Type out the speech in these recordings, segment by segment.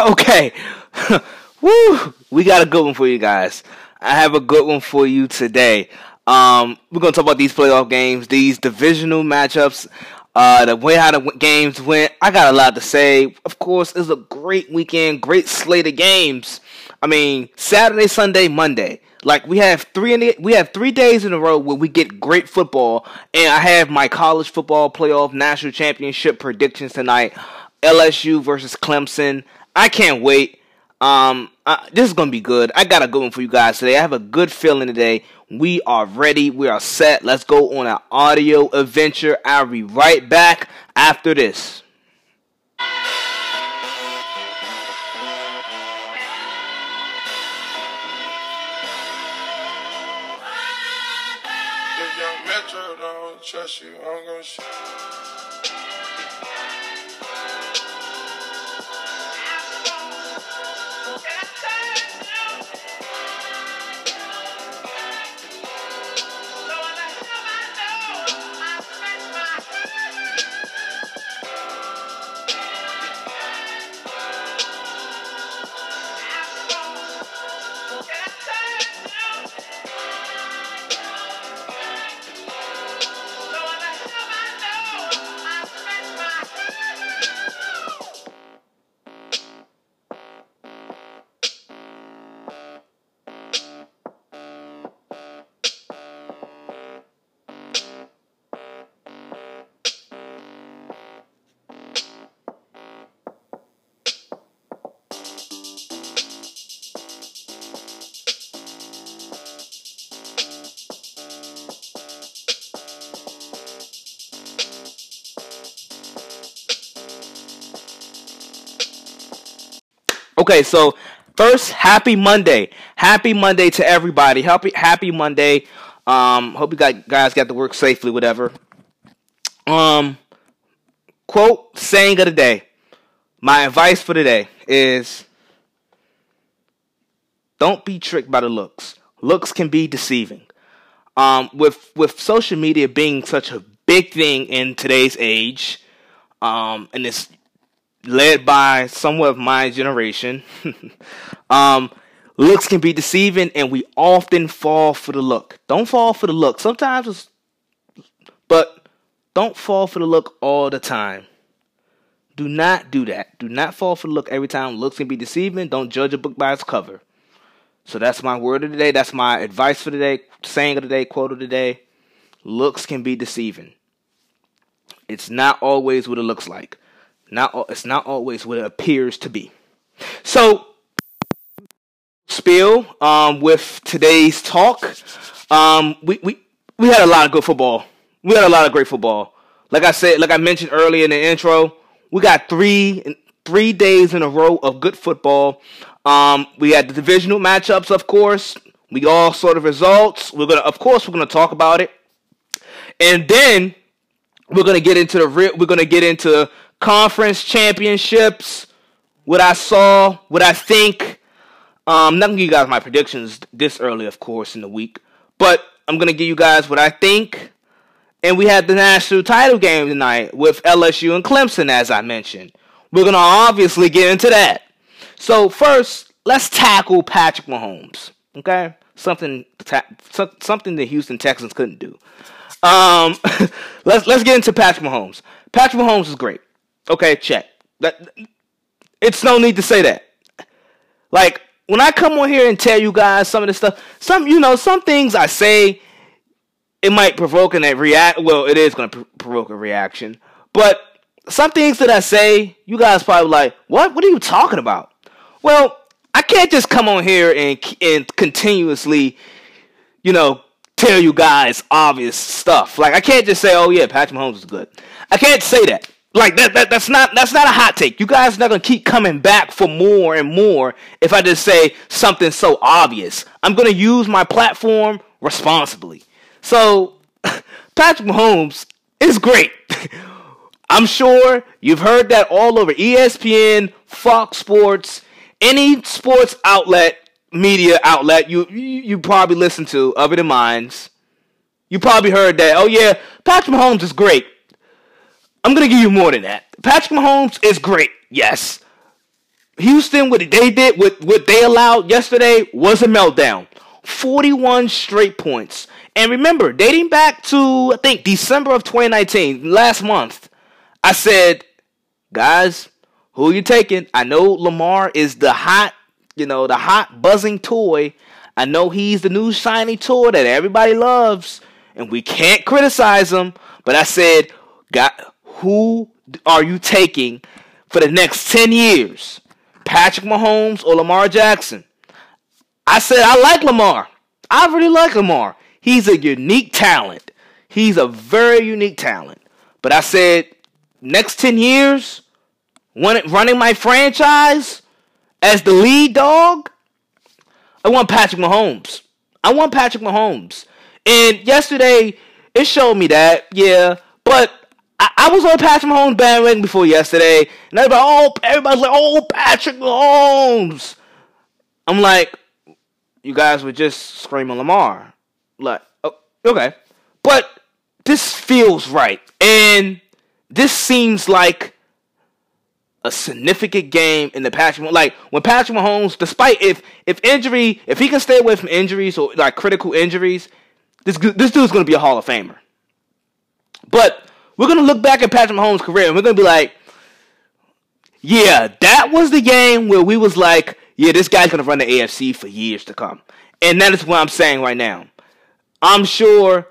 Okay. Woo! We got a good one for you guys. I have a good one for you today. Um, we're gonna talk about these playoff games, these divisional matchups, uh, the way how the games went. I got a lot to say. Of course, it's a great weekend, great slate of games. I mean, Saturday, Sunday, Monday. Like we have three in the, we have three days in a row where we get great football, and I have my college football playoff national championship predictions tonight. LSU versus Clemson. I can't wait. Um, uh, this is gonna be good. I got a good one for you guys today. I have a good feeling today. We are ready. We are set. Let's go on an audio adventure. I'll be right back after this. trust you, I'm gonna. Okay, so first, happy Monday. Happy Monday to everybody. Happy happy Monday. Um, hope you guys got to work safely, whatever. Um, quote saying of the day. My advice for today is don't be tricked by the looks. Looks can be deceiving. Um, with with social media being such a big thing in today's age, um, and this led by somewhat of my generation. um, looks can be deceiving, and we often fall for the look. Don't fall for the look. Sometimes, but don't fall for the look all the time. Do not do that. Do not fall for the look every time. Looks can be deceiving. Don't judge a book by its cover. So that's my word of the day. That's my advice for today. Saying of the day. Quote of the day. Looks can be deceiving. It's not always what it looks like. Not it's not always what it appears to be. So spill um, with today's talk. Um, we, we we had a lot of good football. We had a lot of great football. Like I said, like I mentioned earlier in the intro, we got three three days in a row of good football. Um, we had the divisional matchups, of course. We all saw the results. We're gonna, of course, we're gonna talk about it, and then we're gonna get into the. We're gonna get into conference championships, what I saw, what I think. Um, not gonna give you guys my predictions this early, of course, in the week, but I'm gonna give you guys what I think. And we had the national title game tonight with LSU and Clemson, as I mentioned. We're gonna obviously get into that. So first, let's tackle Patrick Mahomes. Okay, something something the Houston Texans couldn't do. Um, let's let's get into Patrick Mahomes. Patrick Mahomes is great. Okay, check. That it's no need to say that. Like when I come on here and tell you guys some of the stuff, some you know, some things I say it might provoke a react. Well, it is going to pr- provoke a reaction, but some things that I say, you guys probably like, what? What are you talking about? Well, I can't just come on here and and continuously, you know, tell you guys obvious stuff. Like I can't just say, oh yeah, Patrick Mahomes is good. I can't say that. Like that, that that's not that's not a hot take. You guys are not gonna keep coming back for more and more if I just say something so obvious. I'm gonna use my platform responsibly. So Patrick Mahomes is great. I'm sure you've heard that all over ESPN, Fox Sports, any sports outlet, media outlet you you, you probably listen to other than mine's. You probably heard that. Oh yeah, Patrick Mahomes is great. I'm gonna give you more than that. Patrick Mahomes is great, yes. Houston, what they did, what, what they allowed yesterday was a meltdown. 41 straight points. And remember, dating back to, I think, December of 2019, last month, I said, guys, who you taking? I know Lamar is the hot, you know, the hot buzzing toy. I know he's the new shiny toy that everybody loves, and we can't criticize him. But I said, God, who are you taking for the next 10 years? Patrick Mahomes or Lamar Jackson? I said, I like Lamar. I really like Lamar. He's a unique talent. He's a very unique talent. But I said, next 10 years, running my franchise as the lead dog, I want Patrick Mahomes. I want Patrick Mahomes. And yesterday, it showed me that, yeah. But I, was on Patrick Mahomes bandwagon before yesterday, and everybody, oh, everybody's like, oh, Patrick Mahomes. I'm like, you guys were just screaming Lamar. Like, oh, okay. But this feels right. And this seems like a significant game in the Patrick like when Patrick Mahomes, despite if if injury, if he can stay away from injuries or like critical injuries, this this dude's gonna be a Hall of Famer. But we're gonna look back at Patrick Mahomes' career and we're gonna be like, yeah, that was the game where we was like, yeah, this guy's gonna run the AFC for years to come. And that is what I'm saying right now. I'm sure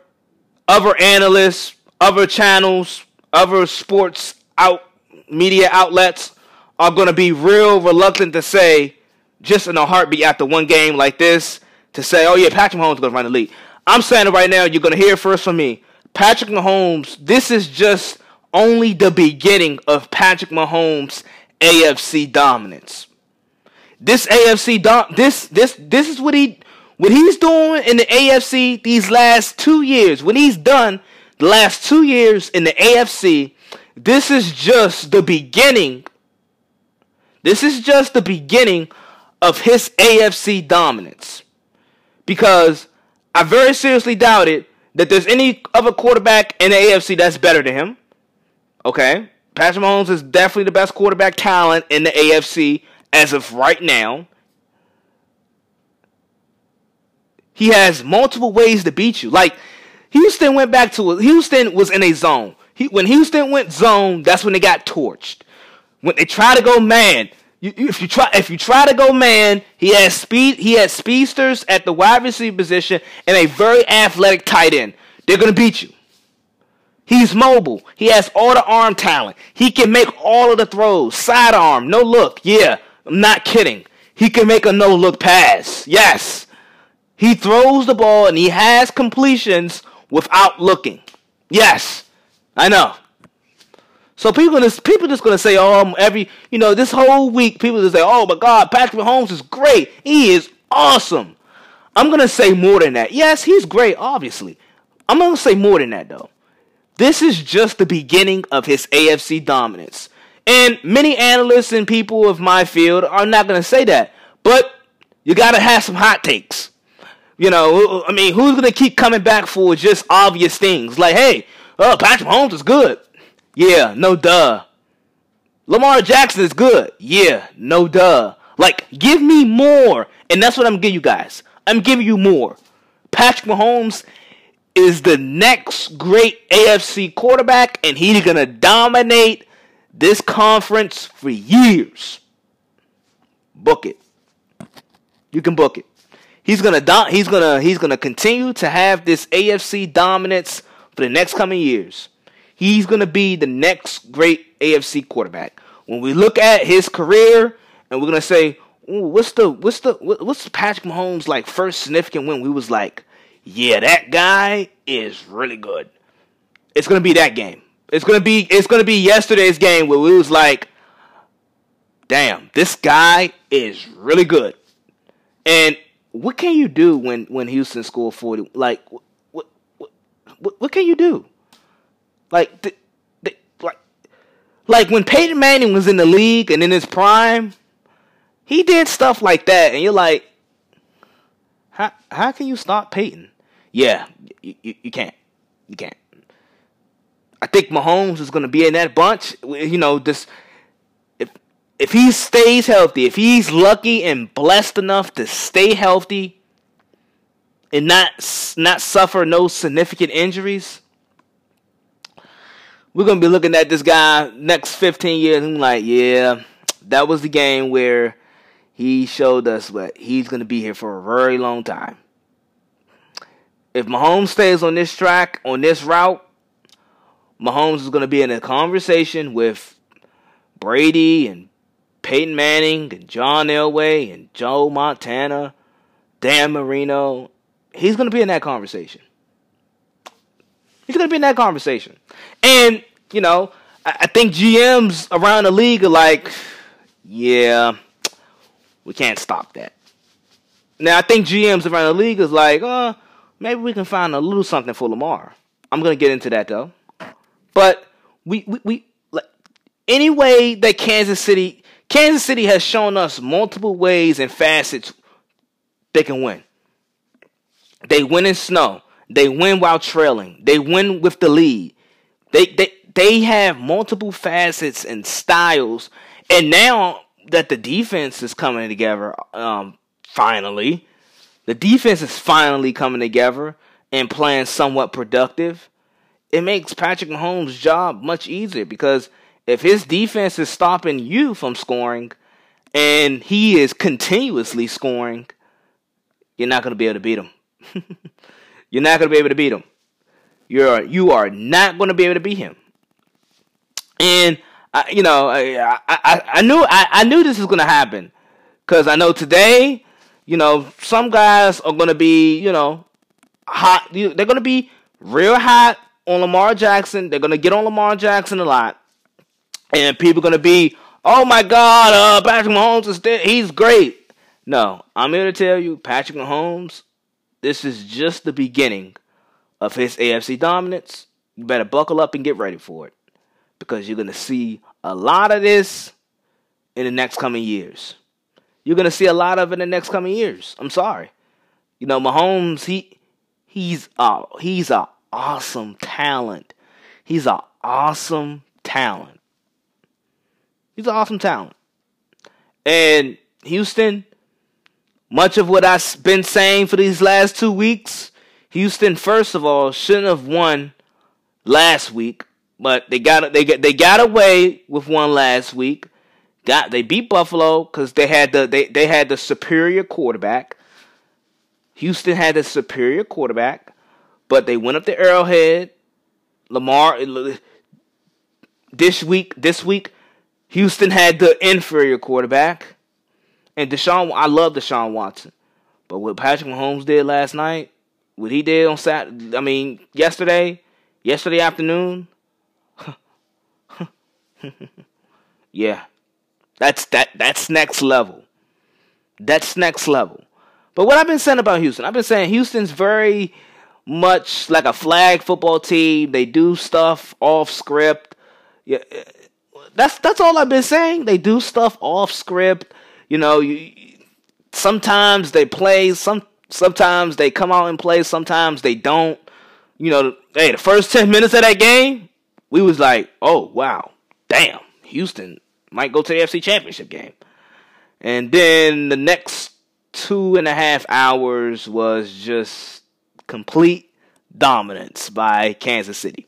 other analysts, other channels, other sports out media outlets are to be real reluctant to say, just in a heartbeat after one game like this, to say, oh yeah, Patrick Mahomes is to run the league. I'm saying it right now. You're to hear first from me. Patrick Mahomes, this is just only the beginning of Patrick Mahomes' AFC dominance. This AFC dom- this this this is what he what he's doing in the AFC these last 2 years. When he's done the last 2 years in the AFC, this is just the beginning. This is just the beginning of his AFC dominance. Because I very seriously doubt it that there's any other quarterback in the AFC that's better than him. Okay? Patrick Mahomes is definitely the best quarterback talent in the AFC as of right now. He has multiple ways to beat you. Like Houston went back to Houston was in a zone. He, when Houston went zone, that's when they got torched. When they try to go man, you, if you try if you try to go man, he has speed. He has speedsters at the wide receiver position and a very athletic tight end. They're gonna beat you. He's mobile. He has all the arm talent. He can make all of the throws. Sidearm, no look. Yeah, I'm not kidding. He can make a no look pass. Yes. He throws the ball and he has completions without looking. Yes. I know. So people just people just gonna say, oh, every you know, this whole week people just say, oh my God, Patrick Mahomes is great. He is awesome. I'm gonna say more than that. Yes, he's great, obviously. I'm gonna say more than that though. This is just the beginning of his AFC dominance. And many analysts and people of my field are not gonna say that. But you gotta have some hot takes. You know, I mean, who's gonna keep coming back for just obvious things? Like, hey, oh, Patrick Mahomes is good. Yeah, no duh. Lamar Jackson is good. Yeah, no duh. Like, give me more. And that's what I'm giving you guys. I'm giving you more. Patrick Mahomes is the next great AFC quarterback, and he's going to dominate this conference for years. Book it. You can book it. He's gonna he's gonna he's gonna continue to have this AFC dominance for the next coming years. He's going to be the next great AFC quarterback. When we look at his career and we're going to say, what's the what's the what's Patrick Mahomes like first significant win? We was like, yeah, that guy is really good. It's going to be that game. It's going to be it's to be yesterday's game where we was like, damn, this guy is really good. And what can you do when when Houston scored 40 like what, what can you do? Like, like, like when Peyton Manning was in the league and in his prime, he did stuff like that, and you're like, how how can you stop Peyton? Yeah, you, you, you can't, you can't. I think Mahomes is going to be in that bunch. You know, this if if he stays healthy, if he's lucky and blessed enough to stay healthy and not not suffer no significant injuries, we're gonna be looking at this guy next 15 years and like, yeah, that was the game where he showed us that he's gonna be here for a very long time. If Mahomes stays on this track, on this route, Mahomes is gonna be in a conversation with Brady and Peyton Manning and John Elway and Joe Montana, Dan Marino. He's gonna be in that conversation. He's gonna be in that conversation. And, you know, I, think GMs around the league are like, yeah, we can't stop that. Now I think GMs around the league is like, uh, maybe we can find a little something for Lamar. I'm gonna get into that though. But we we, we like any way that Kansas City Kansas City has shown us multiple ways and facets they can win. They win in snow. They win while trailing. They win with the lead. They they they have multiple facets and styles. And now that the defense is coming together, um, finally, the defense is finally coming together and playing somewhat productive. It makes Patrick Mahomes' job much easier because if his defense is stopping you from scoring and he is continuously scoring, you're not going to be able to beat him. You're not going to be able to beat him. You're you are not going to be able to beat him. And I, you know, I, I, I knew I, I knew this was to happen because I know today, you know, some guys are to be, you know, hot. They're to be real hot on Lamar Jackson. They're to get on Lamar Jackson a lot, and people are to be, oh my God, uh, Patrick Mahomes is dead. He's great. No, I'm here to tell you, Patrick Mahomes this is just the beginning of his AFC dominance. You better buckle up and get ready for it because you're going to see a lot of this in the next coming years. You're going to see a lot of it in the next coming years. I'm sorry. You know, Mahomes, he he's a he's a awesome talent. He's a awesome talent. He's an awesome talent. And Houston, much of what I've been saying for these last two weeks, Houston, first of all, shouldn't have won last week, but they got they get they got away with one last week. Got they beat Buffalo because they had the they, they had the superior quarterback. Houston had the superior quarterback, but they went up to Arrowhead. Lamar this week this week Houston had the inferior quarterback. And Deshaun, I love Deshaun Watson, but what Patrick Mahomes did last night, what he did on Saturday, I mean, yesterday, yesterday afternoon, yeah, that's that that's next level. That's next level. But what I've been saying about Houston, I've been saying Houston's very much like a flag football team. They do stuff off script. Yeah, eh, that's that's all I've been saying. They do stuff off script. You know, you, sometimes they play, some sometimes they come out and play, sometimes they don't. You know, hey, the first 10 minutes of that game, we was like, "Oh, wow. Damn. Houston might go to the FC Championship game." And then the next two and a half hours was just complete dominance by Kansas City.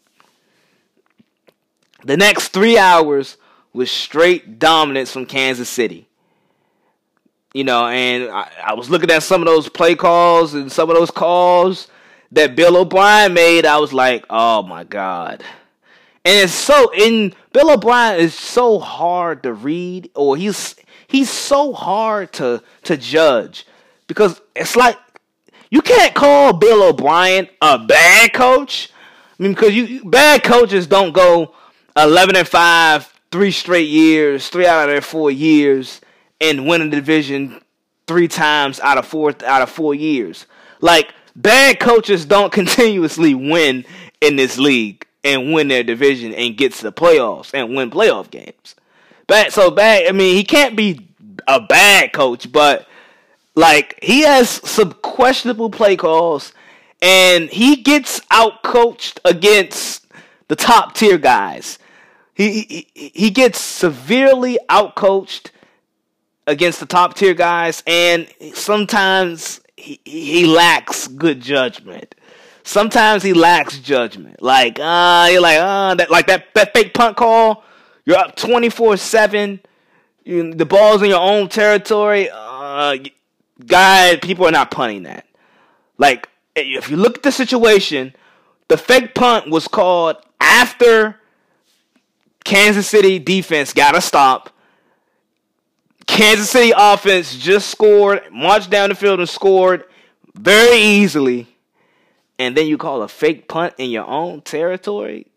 The next three hours was straight dominance from Kansas City. You know, and I, I was looking at some of those play calls and some of those calls that Bill O'Brien made. I was like, oh my God. And it's so in Bill O'Brien is so hard to read, or he's he's so hard to to judge because it's like you can't call Bill O'Brien a bad coach. I mean, because you bad coaches don't go eleven and five, three straight years, three out of their four years, and win a division three times out of four out of four years. Like bad coaches don't continuously win in this league and win their division and get to the playoffs and win playoff games. Bad so bad I mean he can't be a bad coach, but like he has some questionable play calls and he gets out coached against the top tier guys. He he, he gets severely outcoached against the top tier guys, and sometimes he, he lacks good judgment. Sometimes he lacks judgment. Like, uh, you're like, uh, that, like that, that fake punt call. You're up 24 7. The ball's in your own territory. Uh, guy, people are not punting that. Like, if you look at the situation, the fake punt was called after Kansas City defense got a stop. Kansas City offense just scored, marched down the field and scored very easily. And then you call a fake punt in your own territory?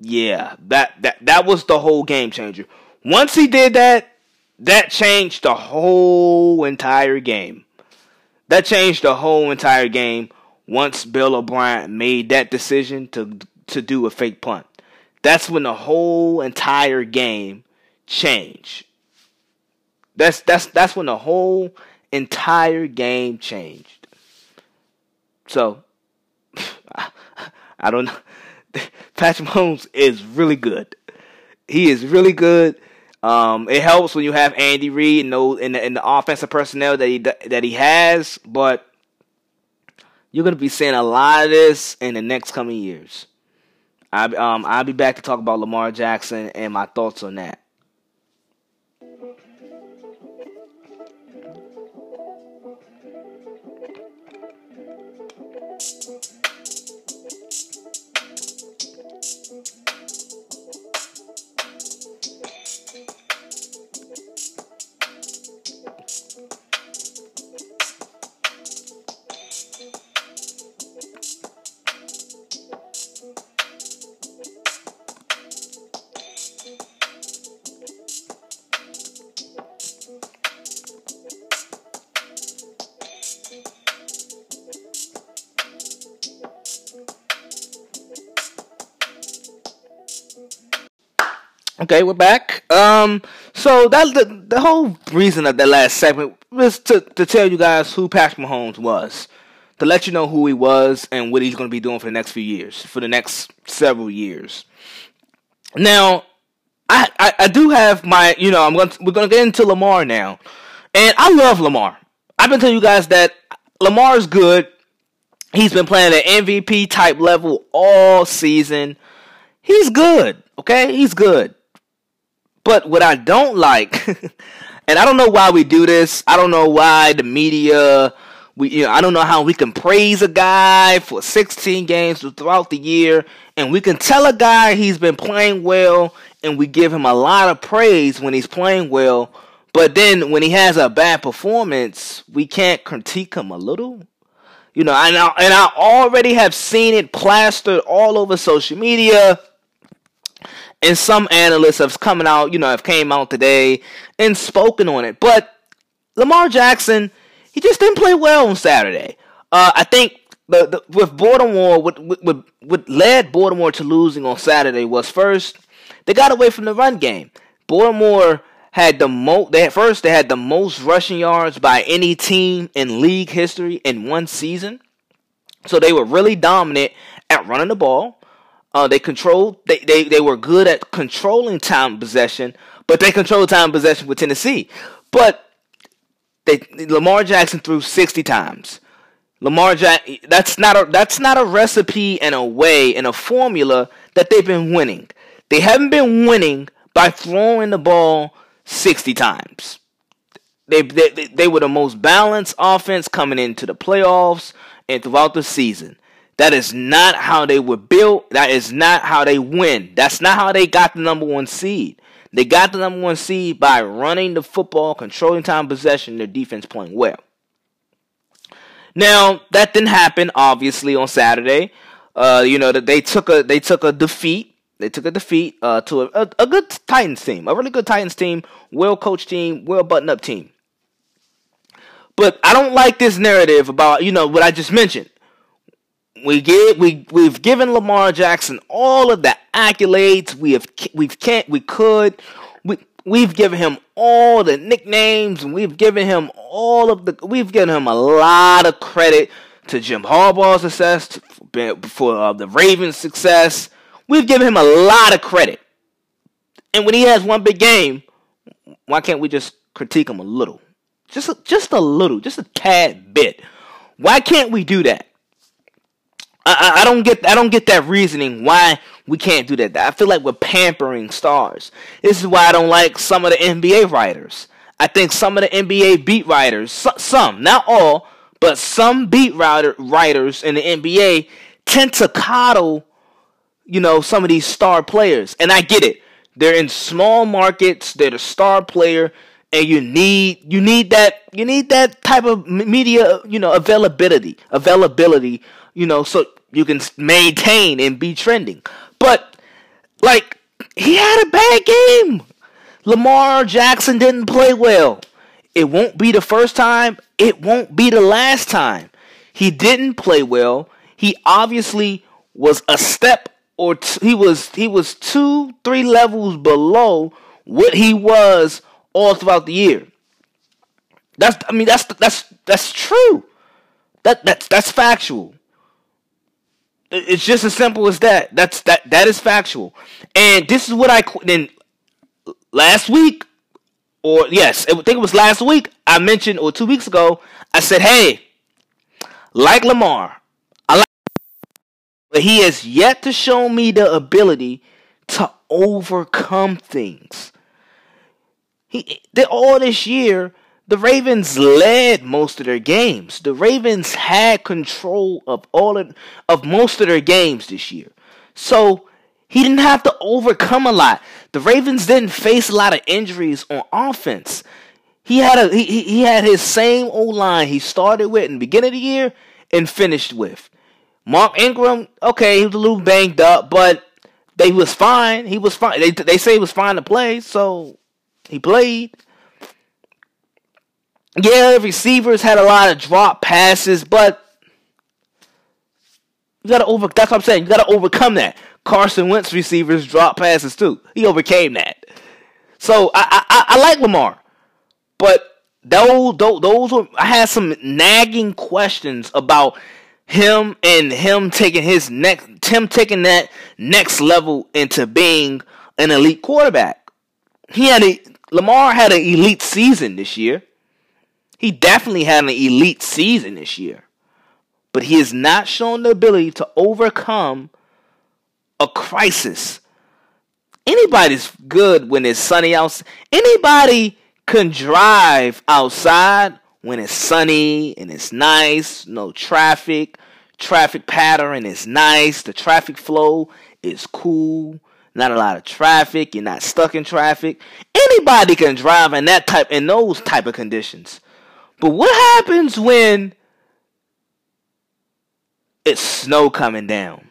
Yeah, that that that was the whole game changer. Once he did that, that changed the whole entire game. That changed the whole entire game once Bill O'Brien made that decision to to do a fake punt. That's when the whole entire game changed. That's that's that's when the whole entire game changed. So I don't know. Patrick Mahomes is really good. He is really good. Um, it helps when you have Andy Reid and those in the, in the offensive personnel that he that he has, but you're gonna be seeing a lot of this in the next coming years. I um I'll be back to talk about Lamar Jackson and my thoughts on that. Okay, we're back. Um, so that the the whole reason of the last segment was to to tell you guys who Patrick Mahomes was, to let you know who he was and what he's going to be doing for the next few years, for the next several years. Now, I I, I do have my you know I'm going to, we're going to get into Lamar now, and I love Lamar. I've been telling you guys that Lamar is good. He's been playing at MVP type level all season. He's good. Okay, he's good. But what I don't like, and I don't know why we do this. I don't know why the media. We, you know, I don't know how we can praise a guy for 16 games throughout the year, and we can tell a guy he's been playing well, and we give him a lot of praise when he's playing well. But then when he has a bad performance, we can't critique him a little. You know, and I, and I already have seen it plastered all over social media and some analysts have coming out, you know, have came out today and spoken on it. But Lamar Jackson, he just didn't play well on Saturday. Uh, I think the, the, with Baltimore, what, what, what led Baltimore to losing on Saturday was first they got away from the run game. Baltimore had the most. They had, first they had the most rushing yards by any team in league history in one season. So they were really dominant at running the ball. Uh, they controlled. They, they they were good at controlling time possession, but they controlled time possession with Tennessee. But they Lamar Jackson threw sixty times. Lamar Jack. That's not a that's not a recipe and a way and a formula that they've been winning. They haven't been winning by throwing the ball sixty times. They, they they were the most balanced offense coming into the playoffs and throughout the season. That is not how they were built. That is not how they win. That's not how they got the number one seed. They got the number one seed by running the football, controlling time possession, their defense playing well. Now that didn't happen, obviously, on Saturday. Uh, you know that they took a they took a defeat. They took a defeat uh, to a, a, a good Titans team, a really good Titans team, well coached team, well buttoned up team. But I don't like this narrative about you know what I just mentioned we get we we've given Lamar Jackson all of the accolades we have we've can't we could we we've given him all the nicknames and we've given him all of the we've given him a lot of credit to Jim Harbaugh's success for, uh, the Ravens' success. we've given him a lot of credit. And when he has one big game, why can't we just critique him a little? Just a, just a little, just a tad bit. Why can't we do that? I, I, don't get I don't get that reasoning why we can't do that. I feel like we're pampering stars. This is why I don't like some of the NBA writers. I think some of the NBA beat writers, some, not all, but some beat writer, writers in the NBA tend to coddle, you know, some of these star players. And I get it. They're in small markets, they're the star player, and you need you need that you need that type of media, you know, availability, availability, you know, so you can maintain and be trending. But like he had a bad game. Lamar Jackson didn't play well. It won't be the first time. It won't be the last time. He didn't play well. He obviously was a step or t- he was he was two three levels below what he was all throughout the year. That's I mean that's that's that's true. That that's that's factual. It's just as simple as that. That's that that is factual. And this is what I then last week or yes, I think it was last week I mentioned or 2 weeks ago I said, "Hey, like Lamar, I like but he has yet to show me the ability to overcome things. He all this year the Ravens led most of their games. The Ravens had control of all of, of most of their games this year. So he didn't have to overcome a lot. The Ravens didn't face a lot of injuries on offense. He had a he, he had his same old line he started with in the beginning of the year and finished with. Mark Ingram, okay, he was a little banged up, but they was fine. He was fine. They they say he was fine to play, so he played yeah, receivers had a lot of drop passes, but you gotta over. That's what I'm saying. You gotta overcome that. Carson Wentz receivers drop passes too. He overcame that. So I I, I like Lamar, but those those, those were I had some nagging questions about him and him taking his next him taking that next level into being an elite quarterback. He had a Lamar had an elite season this year. He definitely had an elite season this year, but he has not shown the ability to overcome a crisis. Anybody's good when it's sunny outside. Anybody can drive outside when it's sunny and it's nice, no traffic, traffic pattern is nice, the traffic flow is cool, not a lot of traffic, you're not stuck in traffic. Anybody can drive in that type in those type of conditions. But what happens when it's snow coming down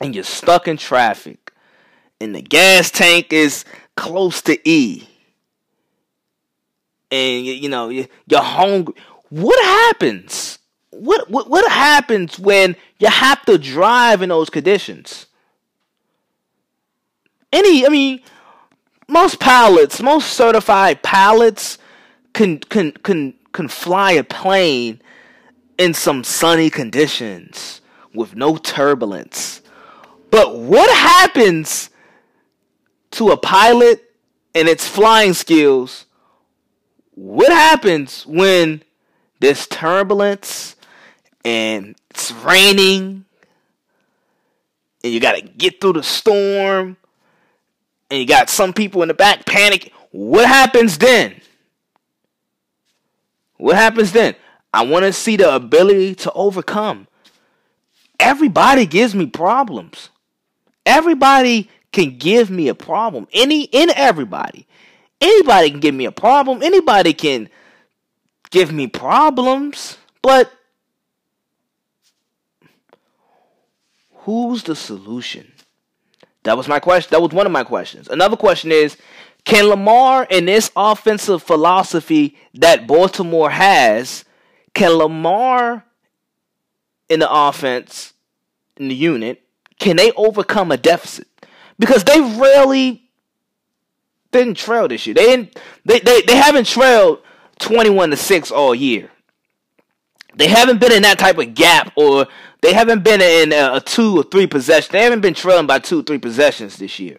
and you're stuck in traffic and the gas tank is close to E and you know you're hungry? What happens? What, what what happens when you have to drive in those conditions? Any, I mean, most pilots, most certified pilots can can can can fly a plane in some sunny conditions with no turbulence. But what happens to a pilot and its flying skills? What happens when there's turbulence and it's raining and you got to get through the storm and you got some people in the back panic? What happens then? What happens then? I want to see the ability to overcome. Everybody gives me problems. Everybody can give me a problem. Any in everybody. Anybody can give me a problem. Anybody can give me problems. But who's the solution? That was my question. That was one of my questions. Another question is can Lamar in this offensive philosophy that Baltimore has, can Lamar in the offense, in the unit, can they overcome a deficit? Because they really didn't trail this year. They didn't they, they, they haven't trailed 21 to 6 all year. They haven't been in that type of gap or They haven't been in a, a two or three possession. They haven't been trailing by two or three possessions this year.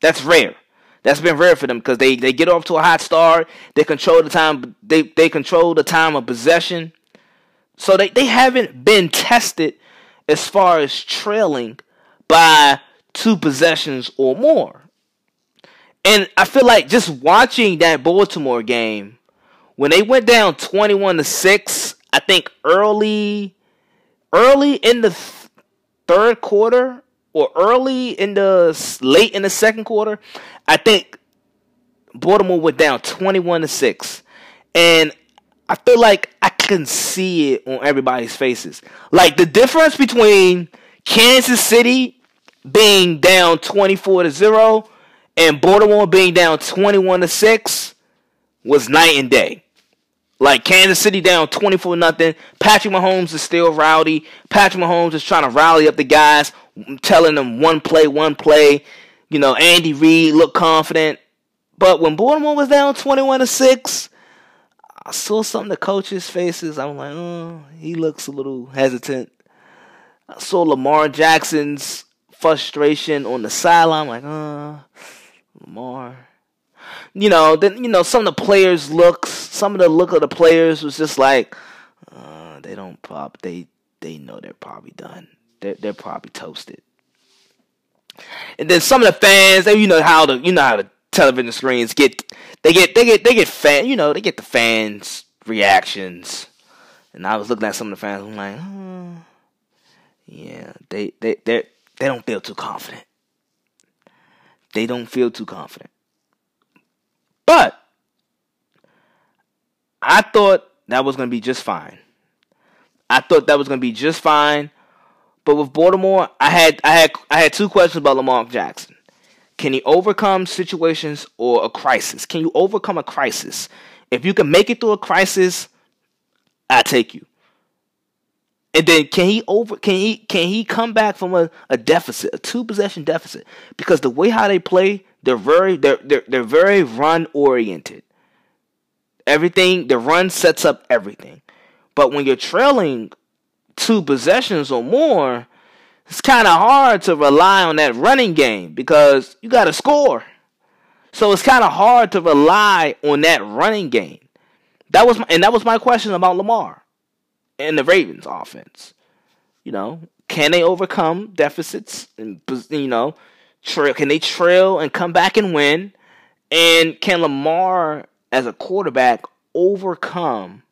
That's rare. That's been rare for them because they, they get off to a hot start. They control the time. They they control the time of possession. So they, they haven't been tested as far as trailing by two possessions or more. And I feel like just watching that Baltimore game, when they went down 21 to 6, I think early early in the th- third quarter or early in the late in the second quarter, I think Baltimore went down 21 to 6. And I feel like I can see it on everybody's faces. Like the difference between Kansas City being down 24 to 0 and Baltimore being down 21 to 6 was night and day. Like Kansas City down 24 nothing. Patrick Mahomes is still rowdy. Patrick Mahomes is trying to rally up the guys, telling them one play, one play. You know, Andy Reid looked confident. But when Baltimore was down 21 to 6, I saw some of the coaches' faces. I'm like, oh, he looks a little hesitant. I saw Lamar Jackson's frustration on the sideline. I'm like, oh, Lamar. You know, then you know some of the players' looks. Some of the look of the players was just like, uh, they don't pop. They they know they're probably done. They're they're probably toasted. And then some of the fans, they you know how the you know how the television screens get they get they get they get fan you know they get the fans reactions and i was looking at some of the fans i'm like yeah they they they they don't feel too confident they don't feel too confident but i thought that was going to be just fine i thought that was going to be just fine but with baltimore i had i had i had two questions about lamar jackson can he overcome situations or a crisis? Can you overcome a crisis? If you can make it through a crisis, I take you. And then can he over can he can he come back from a, a deficit, a two possession deficit? Because the way how they play, they're very they're they're, they're very run oriented. Everything the run sets up everything. But when you're trailing two possessions or more, it's kind of hard to rely on that running game because you got to score. So it's kind of hard to rely on that running game. That was my, and that was my question about Lamar and the Ravens offense. You know, can they overcome deficits and you know, trail can they trail and come back and win? And can Lamar as a quarterback overcome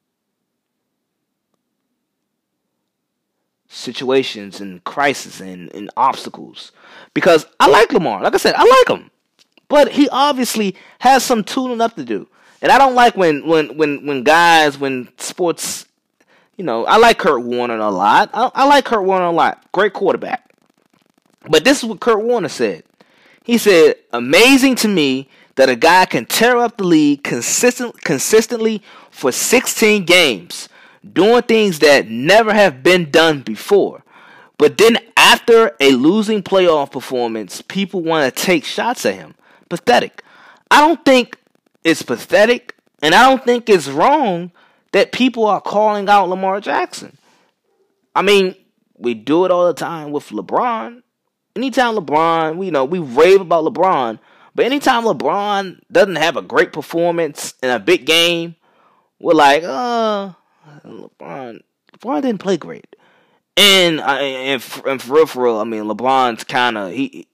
situations and crises and, and obstacles. Because I like Lamar. Like I said, I like him. But he obviously has some tuning up to do. And I don't like when when when when guys when sports you know, I like Kurt Warner a lot. I, I like Kurt Warner a lot. Great quarterback. But this is what Kurt Warner said. He said, "Amazing to me that a guy can tear up the league consistent consistently for 16 games doing things that never have been done before. But then after a losing playoff performance, people want to take shots at him. Pathetic. I don't think it's pathetic, and I don't think it's wrong that people are calling out Lamar Jackson. I mean, we do it all the time with LeBron. Anytime LeBron, we you know, we rave about LeBron, but anytime LeBron doesn't have a great performance in a big game, we're like, uh, LeBron, LeBron didn't play great, and I and, and for real, for real, I mean LeBron's kind of he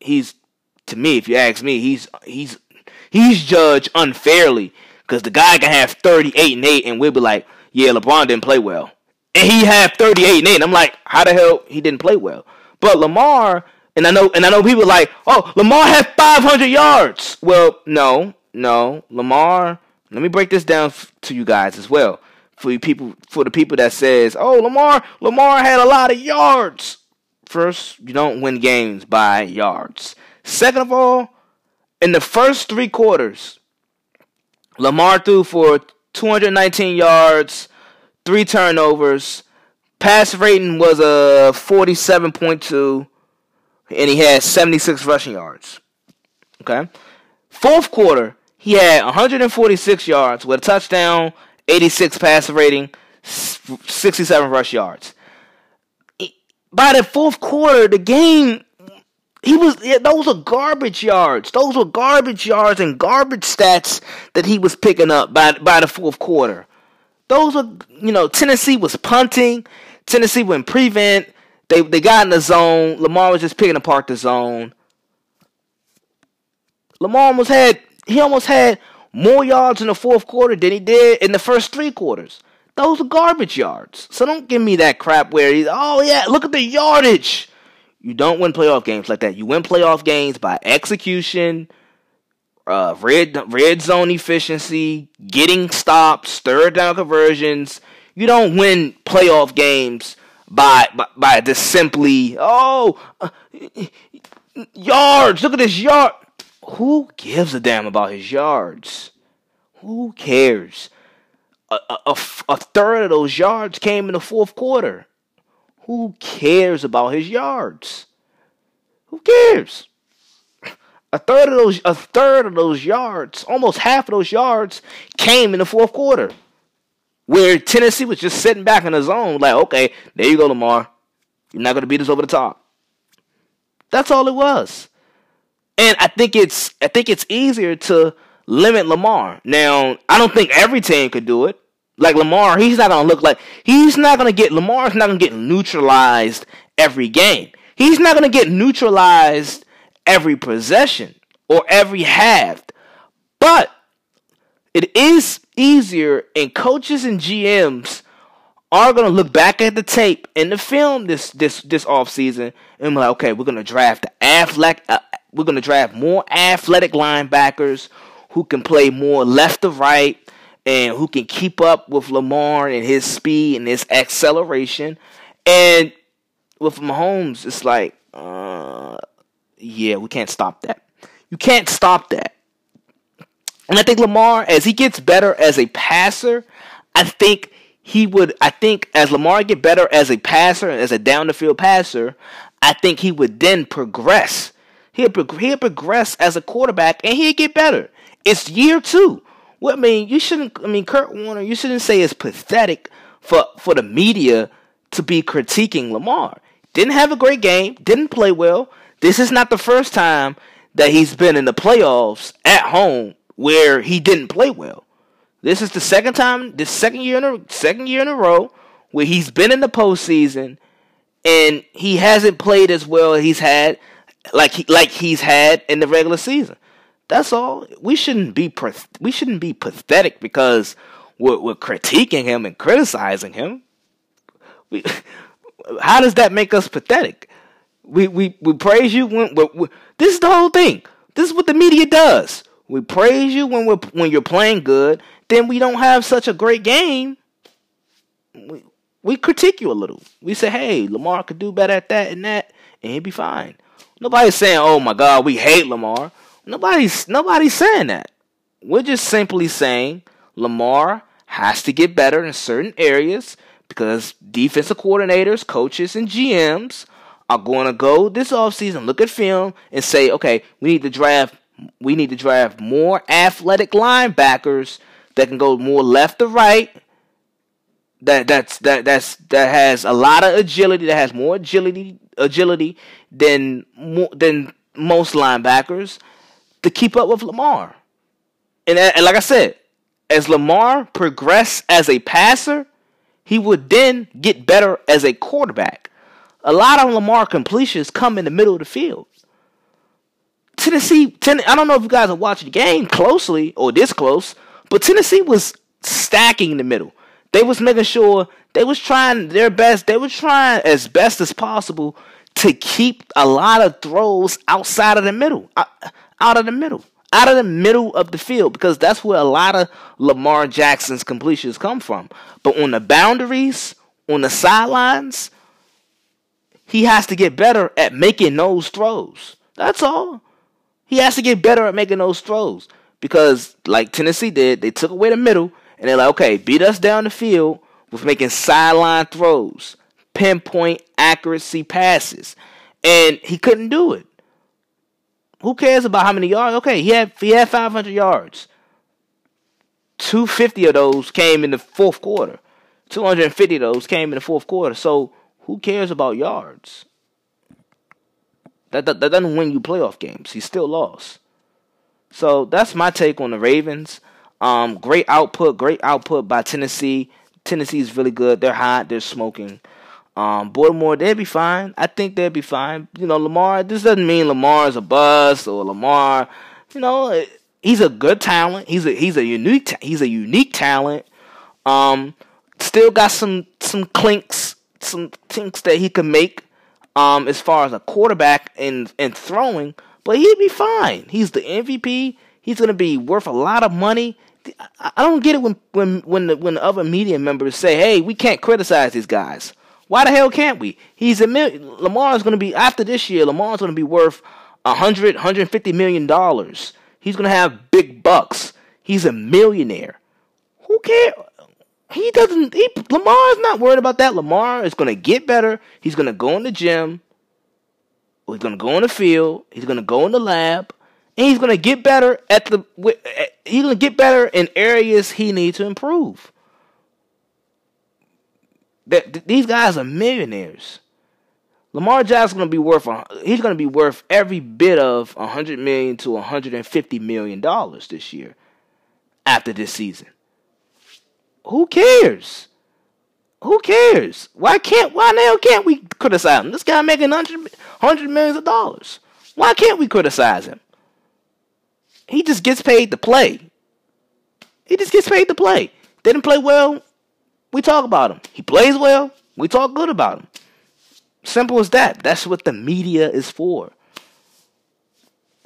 he's to me, if you ask me, he's he's he's judged unfairly because the guy can have thirty eight and eight, and we'll be like, yeah, LeBron didn't play well, and he had thirty eight and eight. And I'm like, how the hell he didn't play well? But Lamar, and I know, and I know people like, oh, Lamar had 500 yards. Well, no, no, Lamar. Let me break this down to you guys as well for you people for the people that says, "Oh, Lamar, Lamar had a lot of yards." First, you don't win games by yards. Second of all, in the first 3 quarters, Lamar threw for 219 yards, 3 turnovers. Pass rating was uh, a 47.2 and he had 76 rushing yards. Okay? Fourth quarter, he had 146 yards with a touchdown 86 passer rating, 67 rush yards. by the fourth quarter, the game he was those are garbage yards. Those were garbage yards and garbage stats that he was picking up by by the fourth quarter. Those are you know Tennessee was punting. Tennessee went prevent. They they got in the zone. Lamar was just picking apart the zone. Lamar almost had he almost had more yards in the fourth quarter than he did in the first three quarters. Those are garbage yards. So don't give me that crap where he's oh yeah, look at the yardage. You don't win playoff games like that. You win playoff games by execution, uh, red red zone efficiency, getting stops, third down conversions. You don't win playoff games by by, by just simply oh uh, yards. Look at this yard. Who gives a damn about his yards? Who cares? A, a, a, a third of those yards came in the fourth quarter. Who cares about his yards? Who cares? A third of those a third of those yards, almost half of those yards came in the fourth quarter. Where Tennessee was just sitting back in the zone, like, okay, there you go, Lamar. You're not gonna beat us over the top. That's all it was. And I think it's I think it's easier to limit Lamar. Now, I don't think every team could do it. Like Lamar, he's not gonna look like he's not gonna get Lamar's not gonna get neutralized every game. He's not gonna get neutralized every possession or every half. But it is easier and coaches and GMs are gonna look back at the tape and the film this this this off season and be like, okay, we're gonna draft athletic, uh, we're gonna draft more athletic linebackers who can play more left to right and who can keep up with Lamar and his speed and his acceleration. And with Mahomes, it's like, uh, yeah, we can't stop that. You can't stop that. And I think Lamar, as he gets better as a passer, I think he would. I think as Lamar get better as a passer, as a down the field passer, I think he would then progress. He'll, he'll progress as a quarterback, and he'll get better. It's year two. Well, I mean, you shouldn't. I mean, Kurt Warner, you shouldn't say it's pathetic for for the media to be critiquing Lamar. Didn't have a great game. Didn't play well. This is not the first time that he's been in the playoffs at home where he didn't play well. This is the second time, this second year in a second year in a row where he's been in the postseason and he hasn't played as well as he's had like he, like he's had in the regular season. That's all. We shouldn't be we shouldn't be pathetic because we're, we're critiquing him and criticizing him. We, how does that make us pathetic? We we, we praise you when we we, this is the whole thing. This is what the media does. We praise you when we're when you're playing good. Then we don't have such a great game. We we critique you a little. We say, hey, Lamar could do better at that and that, and he'd be fine. Nobody's saying, oh my God, we hate Lamar. Nobody's nobody's saying that. We're just simply saying Lamar has to get better in certain areas because defensive coordinators, coaches, and GMs are going to go this offseason, look at film, and say, okay, we need to draft we need to draft more athletic linebackers that can go more left to right. That that's that that's that has a lot of agility, that has more agility agility than than most linebackers to keep up with Lamar. And, and like I said, as Lamar progressed as a passer, he would then get better as a quarterback. A lot of Lamar completions come in the middle of the field. Tennessee, ten, I don't know if you guys are watching the game closely or this close, but Tennessee was stacking in the middle. They was making sure they was trying their best. They were trying as best as possible to keep a lot of throws outside of the middle uh, out of the middle, out of the middle of the field, because that's where a lot of Lamar Jackson's completions come from. But on the boundaries, on the sidelines, he has to get better at making those throws. That's all. He has to get better at making those throws. Because, like Tennessee did, they took away the middle and they're like, okay, beat us down the field with making sideline throws, pinpoint accuracy passes. And he couldn't do it. Who cares about how many yards? Okay, he had he had 500 yards. 250 of those came in the fourth quarter. 250 of those came in the fourth quarter. So Who cares about yards? That, that, that doesn't win you playoff games. He still lost. So that's my take on the Ravens. Um, great output, great output by Tennessee. Tennessee is really good. They're hot. They're smoking. Um, Baltimore, they'll be fine. I think they'll be fine. You know, Lamar. This doesn't mean Lamar is a bust or Lamar. You know, he's a good talent. He's a he's a unique he's a unique talent. Um, still got some some clinks, some tinks that he can make. Um, as far as a quarterback and and throwing, but he'd be fine. He's the MVP. He's gonna be worth a lot of money. I don't get it when when when the, when the other media members say, "Hey, we can't criticize these guys." Why the hell can't we? He's a mil- Lamar's going to be after this year. Lamar's going to be worth a hundred, hundred fifty million dollars. He's going to have big bucks. He's a millionaire. Who cares? He doesn't. He, Lamar is not worried about that. Lamar is going to get better. He's going to go in the gym. He's going to go in the field. He's going to go in the lab, and he's going to get better at the. He's going to get better in areas he needs to improve. That these guys are millionaires. Lamar Jackson going to be worth he's going to be worth every bit of 100 million to 150 million dollars this year after this season. Who cares? Who cares? Why can't why now can't we criticize him? This guy making 100, 100 millions of dollars. Why can't we criticize him? He just gets paid to play. He just gets paid to play. Didn't play well, we talk about him. He plays well, we talk good about him. Simple as that. That's what the media is for.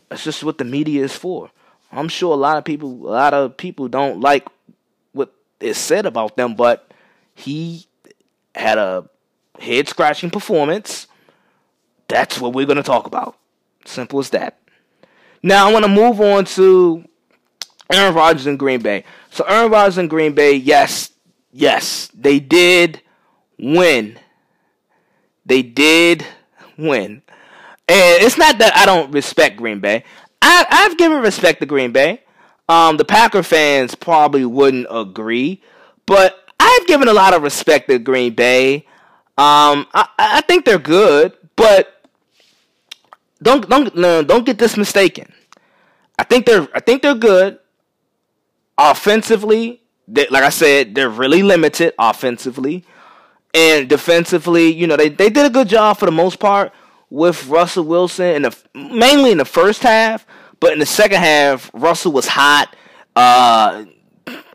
That's just what the media is for. I'm sure a lot of people a lot of people don't like is said about them, but he had a head scratching performance. That's what we're gonna talk about. Simple as that. Now I want to move on to Aaron Rodgers in Green Bay. So Aaron Rodgers in Green Bay, yes, yes, they did win. They did win. And it's not that I don't respect Green Bay. I, I've given respect to Green Bay. Um, the Packer fans probably wouldn't agree, but I've given a lot of respect to Green Bay. Um, I, I think they're good, but don't don't don't get this mistaken. I think they're I think they're good. Offensively, they, like I said, they're really limited offensively. And defensively, you know, they, they did a good job for the most part with Russell Wilson, the, mainly in the first half. But in the second half, Russell was hot. Uh,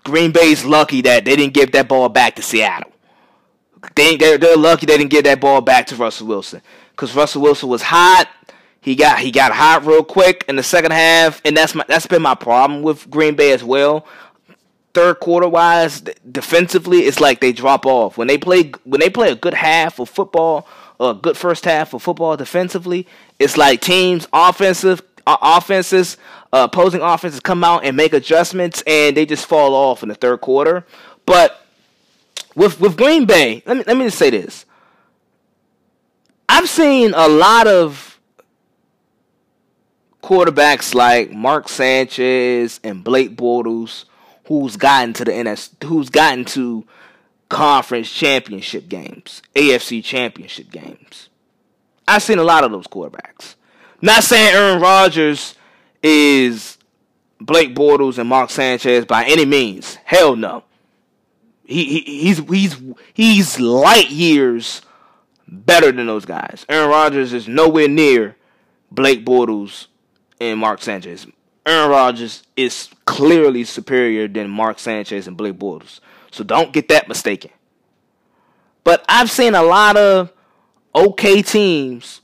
Green Bay's lucky that they didn't give that ball back to Seattle. They, they're, they're lucky they didn't give that ball back to Russell Wilson. Because Russell Wilson was hot. He got he got hot real quick in the second half, and that's my that's been my problem with Green Bay as well third quarter wise, defensively, it's like they drop off when they play when they play a good half of football, a good first half of football defensively. It's like teams offensive offenses, uh, opposing offenses come out and make adjustments, and they just fall off in the third quarter. But with with Green Bay, let me let me just say this. I've seen a lot of quarterbacks like Mark Sanchez and Blake Bortles who's gotten to the NS, who's gotten to conference championship games, AFC championship games. I've seen a lot of those quarterbacks. Not saying Aaron Rodgers is Blake Bortles and Mark Sanchez by any means. Hell no. He, he he's he's he's light years better than those guys. Aaron Rodgers is nowhere near Blake Bortles and Mark Sanchez. Aaron Rodgers is clearly superior than Mark Sanchez and Blake Bortles. So don't get that mistaken. But I've seen a lot of okay teams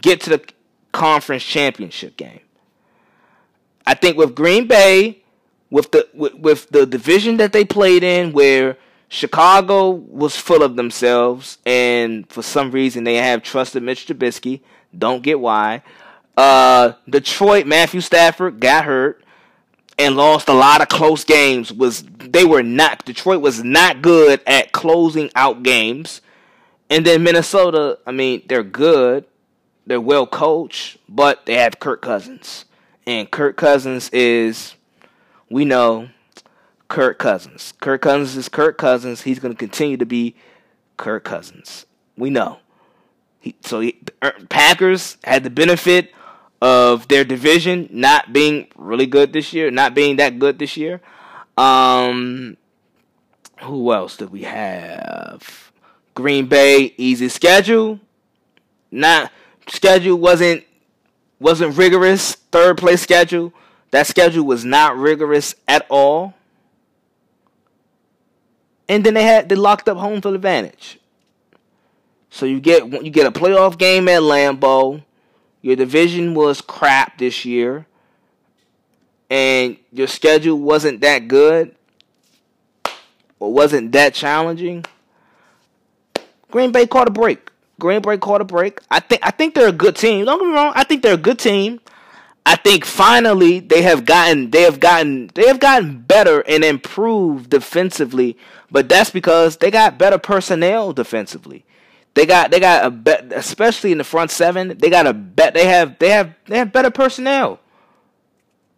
get to the conference championship game. I think with Green Bay, with the with, with the division that they played in, where Chicago was full of themselves, and for some reason they have trusted Mitch Trubisky. Don't get why. Uh, Detroit, Matthew Stafford got hurt and lost a lot of close games. Was they were not Detroit was not good at closing out games. And then Minnesota, I mean, they're good. They're well coached, but they have Kirk Cousins. And Kirk Cousins is we know Kirk Cousins. Kirk Cousins is Kirk Cousins. He's going to continue to be Kirk Cousins. We know. He, so he, Packers had the benefit of their division not being really good this year, not being that good this year. Um, who else did we have? Green Bay easy schedule. Not schedule wasn't wasn't rigorous. Third place schedule. That schedule was not rigorous at all. And then they had they locked up home field advantage. So you get you get a playoff game at Lambeau. Your division was crap this year. And your schedule wasn't that good or wasn't that challenging. Green Bay caught a break. Green Bay caught a break. I think I think they're a good team. Don't get me wrong. I think they're a good team. I think finally they have gotten they have gotten they have gotten better and improved defensively, but that's because they got better personnel defensively. They got they got a bet especially in the front seven. They got a bet they have they have they have better personnel.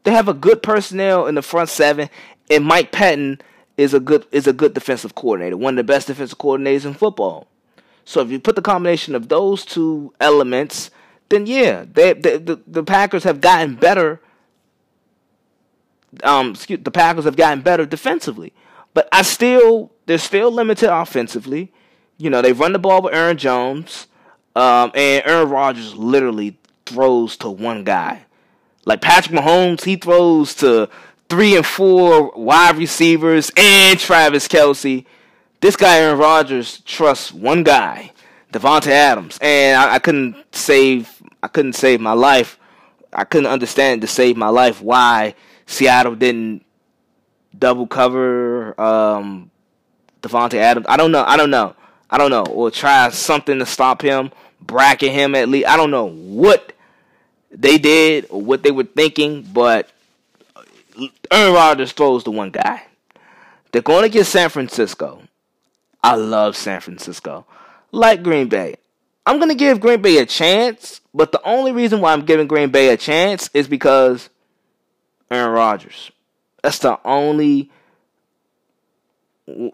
They have a good personnel in the front seven, and Mike Pettine is a good is a good defensive coordinator, one of the best defensive coordinators in football. So if you put the combination of those two elements, then yeah, they, they the, the Packers have gotten better. Um, excuse, the Packers have gotten better defensively, but I still they're still limited offensively. You know, they run the ball with Aaron Jones, um, and Aaron Rodgers literally throws to one guy. Like Patrick Mahomes, he throws to three and four wide receivers and Travis Kelce. This guy Aaron Rodgers trusts one guy, Davante Adams, and I, I, couldn't save I couldn't save my life. I couldn't understand to save my life why Seattle didn't double cover um, Adams. I don't know. I don't know. I don't know. Or try something to stop him, bracket him at least. I don't know what they did or what they were thinking, but Aaron Rodgers throws to one guy. They're going to get San Francisco. I love San Francisco. Like Green Bay. I'm going to give Green Bay a chance, but the only reason why I'm giving Green Bay a chance is because Aaron Rodgers. That's the only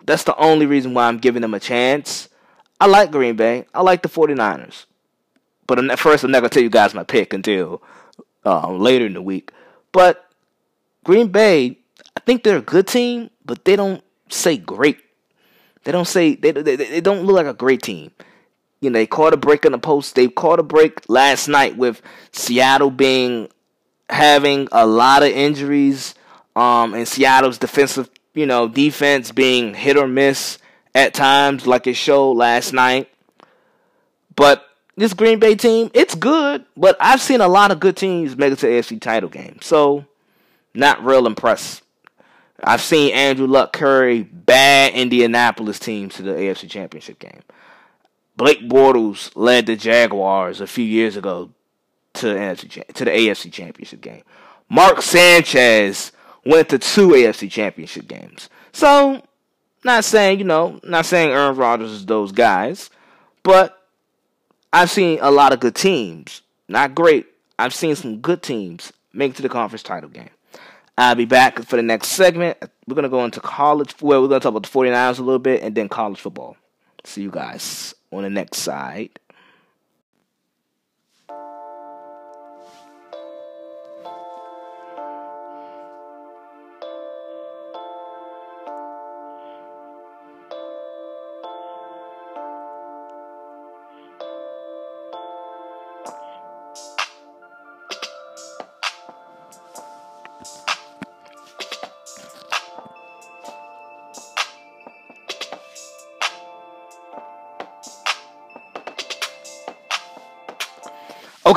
that's the only reason why I'm giving them a chance. I like Green Bay. I like the 49ers. But at first, I'm not going to tell you guys my pick until um, later in the week. But Green Bay, I think they're a good team, but they don't say great. They don't say they they, they don't look like a great team. You know, they caught a break on the post. They caught a break last night with Seattle being having a lot of injuries, um, and Seattle's defensive, you know, defense being hit or miss at times, like it showed last night. But this Green Bay team, it's good, but I've seen a lot of good teams make it to AFC title game. So, not real impressed I've seen Andrew Luck carry bad Indianapolis teams to the AFC Championship game. Blake Bortles led the Jaguars a few years ago to the, NFC, to the AFC Championship game. Mark Sanchez went to two AFC Championship games. So, not saying, you know, not saying Aaron Rodgers is those guys, but I've seen a lot of good teams. Not great. I've seen some good teams make to the conference title game. I'll be back for the next segment. We're going to go into college. Well, we're going to talk about the 49ers a little bit and then college football. See you guys on the next side.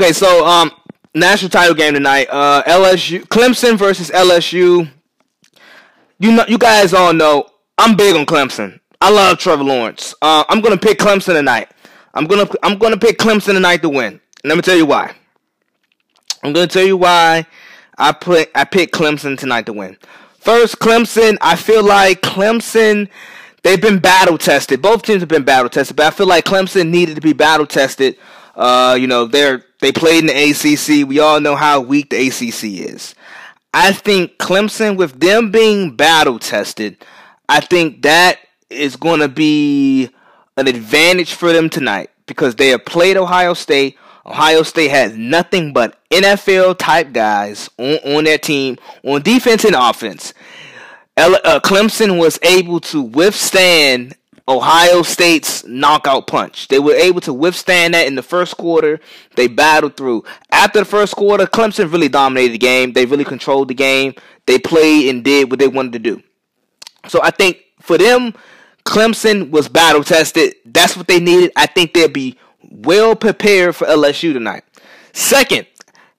Okay, so um, national title game tonight. Uh, LSU, Clemson versus LSU. You know, you guys all know I'm big on Clemson. I love Trevor Lawrence. Uh, I'm gonna pick Clemson tonight. I'm gonna I'm gonna pick Clemson tonight to win. Let me tell you why. I'm gonna tell you why I put I picked Clemson tonight to win. First, Clemson. I feel like Clemson. They've been battle tested. Both teams have been battle tested, but I feel like Clemson needed to be battle tested uh, you know, they're they played in the ACC. We all know how weak the ACC is. I think Clemson, with them being battle tested, I think that is going to be an advantage for them tonight because they have played Ohio State. Ohio State has nothing but NFL type guys on, on their team on defense and offense. uh, Clemson was able to withstand Ohio State's knockout punch. They were able to withstand that in the first quarter. They battled through. After the first quarter, Clemson really dominated the game. They really controlled the game. They played and did what they wanted to do. So I think for them, Clemson was battle tested. That's what they needed. I think they'll be well prepared for LSU tonight. Second,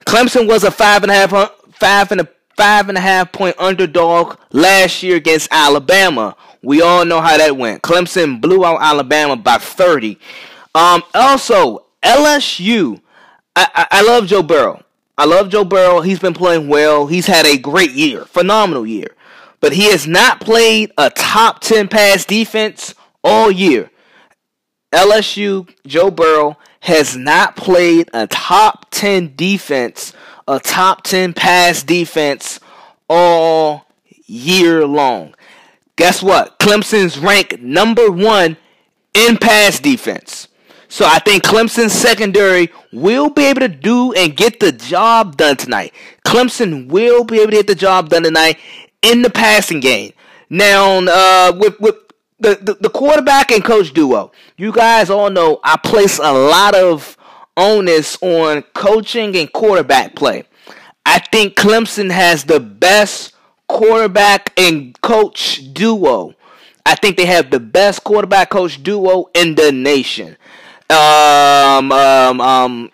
Clemson was a five and a half, five and a five and a half point underdog last year against Alabama. We all know how that went. Clemson blew out Alabama by 30. Um, also, LSU. I, I, I love Joe Burrow. I love Joe Burrow. He's been playing well. He's had a great year, phenomenal year. But he has not played a top 10 pass defense all year. LSU, Joe Burrow, has not played a top 10 defense, a top 10 pass defense all year long. Guess what? Clemson's ranked number one in pass defense. So I think Clemson's secondary will be able to do and get the job done tonight. Clemson will be able to get the job done tonight in the passing game. Now, uh, with with the, the, the quarterback and coach duo, you guys all know I place a lot of onus on coaching and quarterback play. I think Clemson has the best quarterback and coach duo. I think they have the best quarterback coach duo in the nation. Um, um, um,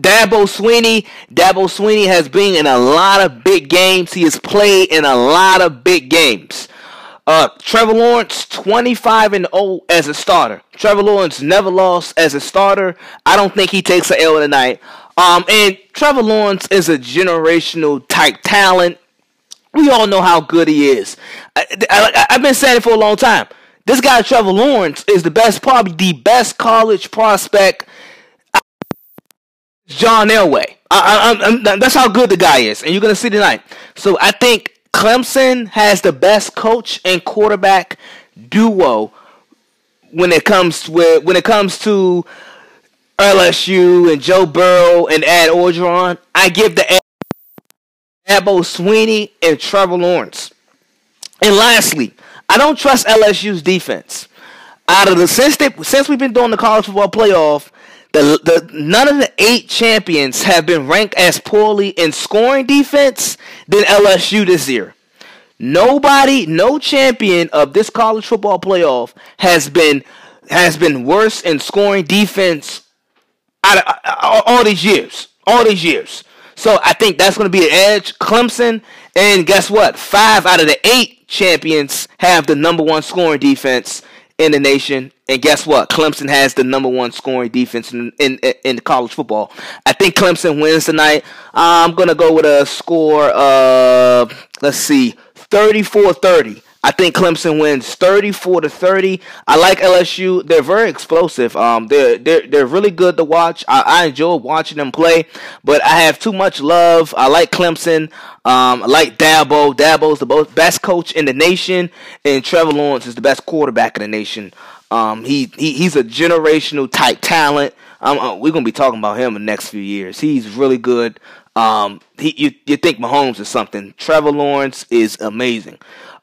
Dabo Swinney. Dabo Swinney has been in a lot of big games. He has played in a lot of big games. Uh, Trevor Lawrence, 25 and 0 as a starter. Trevor Lawrence never lost as a starter. I don't think he takes an L tonight. Um, and Trevor Lawrence is a generational type talent. We all know how good he is. I, have been saying it for a long time. This guy, Trevor Lawrence, is the best, probably the best college prospect. John Elway. I, I, that's how good the guy is, and you're gonna see tonight. So I think Clemson has the best coach and quarterback duo when it comes to when it comes to LSU and Joe Burrow and Ed Orgeron. I give the Dabo Swinney, and Trevor Lawrence. And lastly, I don't trust LSU's defense. Out of the since they, since we've been doing the college football playoff, the, the none of the eight champions have been ranked as poorly in scoring defense than LSU this year. Nobody, no champion of this college football playoff has been has been worse in scoring defense out of, all these years. All these years. So I think that's going to be an edge. Clemson, and guess what? Five out of the eight champions have the number one scoring defense in the nation. And guess what? Clemson has the number one scoring defense in in, in college football. I think Clemson wins tonight. I'm gonna go with a score of let's see, 34-30. I think Clemson wins 34 to 30. I like LSU. They're very explosive. Um, they're they're they're really good to watch. I, I enjoy watching them play, but I have too much love. I like Clemson. Um, I like Dabo. Dabo's the best coach in the nation, and Trevor Lawrence is the best quarterback in the nation. Um, he, he he's a generational type talent. Um, uh, we're gonna be talking about him in the next few years. He's really good. Um, he you you think Mahomes is something? Trevor Lawrence is amazing.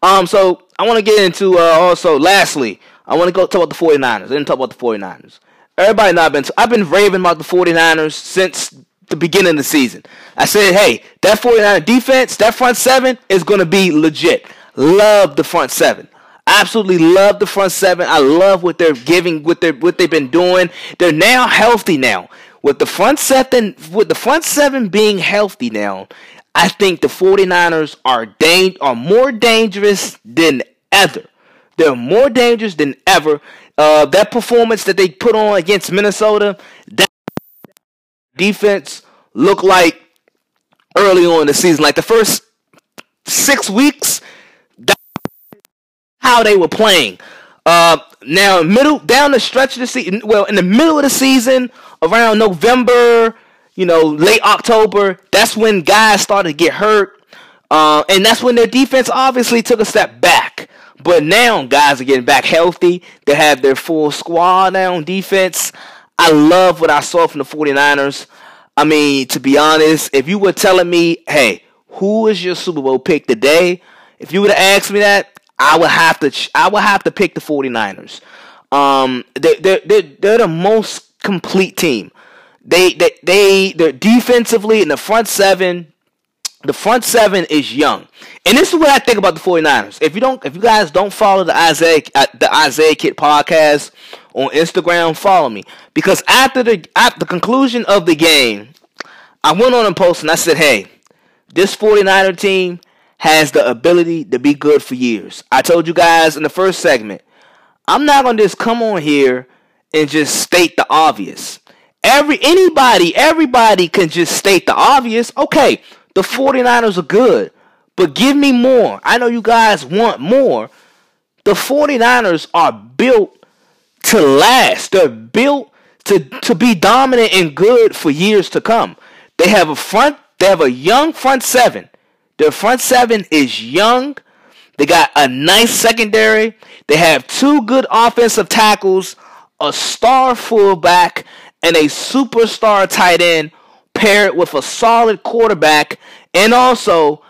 Um, so I want to get into uh, also. Lastly, I want to go talk about the 49ers. I didn't talk about the 49ers. Everybody I've been I've been raving about the 49ers since the beginning of the season. I said, hey, that 49er defense, that front seven is going to be legit. Love the front seven. Absolutely love the front seven. I love what they're giving, what they what they've been doing. They're now healthy now. With the front seven, with the front seven being healthy now, I think the 49ers are dang- are more dangerous than ever. They're more dangerous than ever. Uh, that performance that they put on against Minnesota, that defense looked like early on in the season, like the first six weeks, how they were playing. Uh, now, middle down the stretch of the season, well, in the middle of the season, around November, you know, late October, that's when guys started to get hurt. Uh, and that's when their defense obviously took a step back. But now guys are getting back healthy. They have their full squad now on defense. I love what I saw from the 49ers. I mean, to be honest, if you were telling me, hey, who is your Super Bowl pick today? If you would have asked me that, I would have to I would have to pick the 49ers. Um, they they they they're the most complete team. They they they they're defensively in the front seven. The front seven is young, and this is what I think about the 49ers. If you don't, if you guys don't follow the Isaiah uh, the Isaiah Kit podcast on Instagram, follow me because after the at the conclusion of the game, I went on and posted and I said, "Hey, this 49er team has the ability to be good for years." I told you guys in the first segment, I'm not gonna just come on here and just state the obvious. Every anybody, everybody can just state the obvious. Okay, the 49ers are good, but give me more. I know you guys want more. The 49ers are built to last. They're built to, to be dominant and good for years to come. They have a front, they have a young front seven. Their front seven is young. They got a nice secondary. They have two good offensive tackles, a star fullback, and a superstar tight end paired with a solid quarterback and also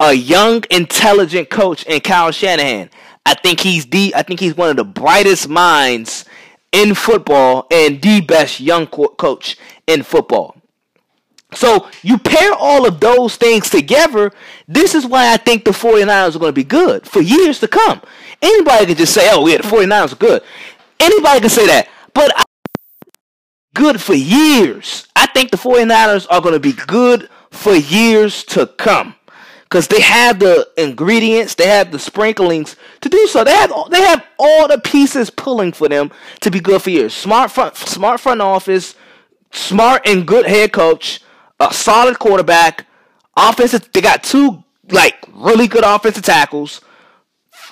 a young, intelligent coach in Kyle Shanahan. I think he's the I think he's one of the brightest minds in football and the best young co- coach in football. So you pair all of those things together, this is why I think the 49ers are going to be good for years to come. Anybody can just say, oh, yeah, the 49ers are good. Anybody can say that. But I good for years. I think the 49ers are going to be good for years to come because they have the ingredients, they have the sprinklings to do so. They have they have all the pieces pulling for them to be good for years. Smart front, smart front office, smart and good head coach, a solid quarterback, offensive. They got two like really good offensive tackles,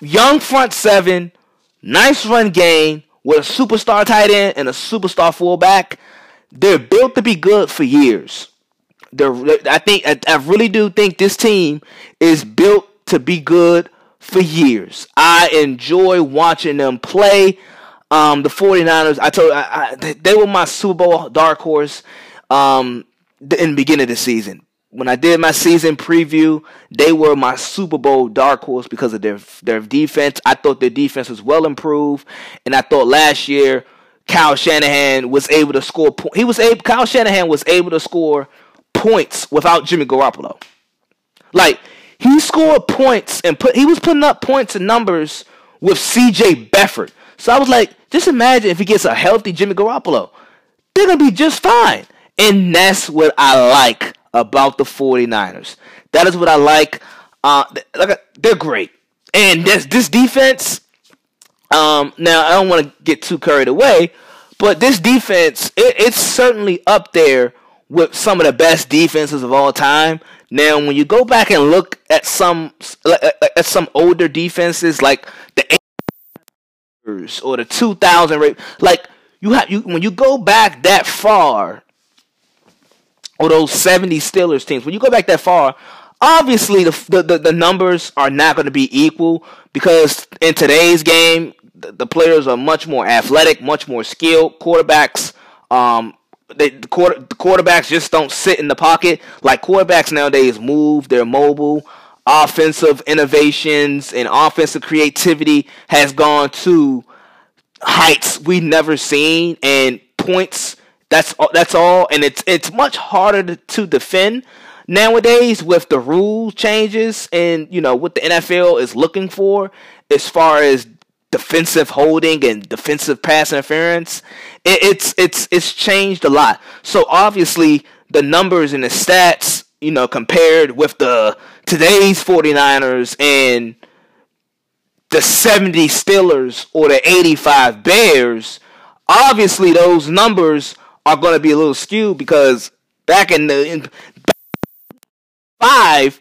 young front seven, nice run game with a superstar tight end and a superstar fullback, they're built to be good for years. They're, I think I, I really do think this team is built to be good for years. I enjoy watching them play. Um, the 49ers, I told I, I, they were my Super Bowl dark horse um, in the beginning of the season when I did my season preview, they were my Super Bowl dark horse because of their their defense. I thought their defense was well improved, and I thought last year Kyle Shanahan was able to score. He was able. Kyle Shanahan was able to score points without Jimmy Garoppolo. Like he scored points and put he was putting up points and numbers with C.J. Beathard. So I was like, just imagine if he gets a healthy Jimmy Garoppolo, they're gonna be just fine. And that's what I like about the 49ers. That is what I like. Uh, they're great. And this, this defense, um, now I don't want to get too carried away, but this defense, it, it's certainly up there with some of the best defenses of all time. Now, when you go back and look at some at some older defenses like the or the 2000 like you have you when you go back that far or those 70 Steelers teams, when you go back that far, obviously the the, the, numbers are not going to be equal because in today's game, the, the, players are much more athletic, much more skilled. Quarterbacks, um, they, the, quarter, the quarterbacks just don't sit in the pocket like quarterbacks nowadays move. They're mobile. Offensive innovations and offensive creativity has gone to heights we've never seen, and points that's that's all, and it's it's much harder to, to defend nowadays with the rule changes and you know what the NFL is looking for as far as defensive holding and defensive pass interference. It, it's it's it's changed a lot. So obviously the numbers and the stats, you know, compared with the today's 49ers and the 70 Steelers or the 85 Bears, obviously those numbers are going to be a little skewed because back in the in, five,